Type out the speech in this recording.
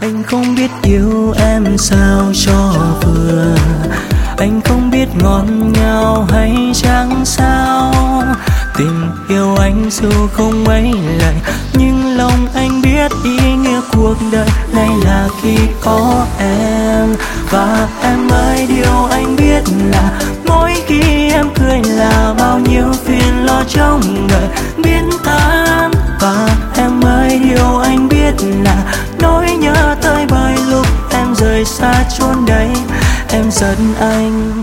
anh không biết yêu em sao cho vừa. Anh không biết ngon nhau hay chẳng sao. Tình yêu anh dù không mấy lời nhưng lòng anh biết ý nghĩa cuộc đời này là khi có em. Và em ơi, điều anh biết là mỗi khi em cười là bao nhiêu phiền lo trong đời biến tan. Và em ơi, điều anh biết là nỗi nhớ xa chốn đây em giận anh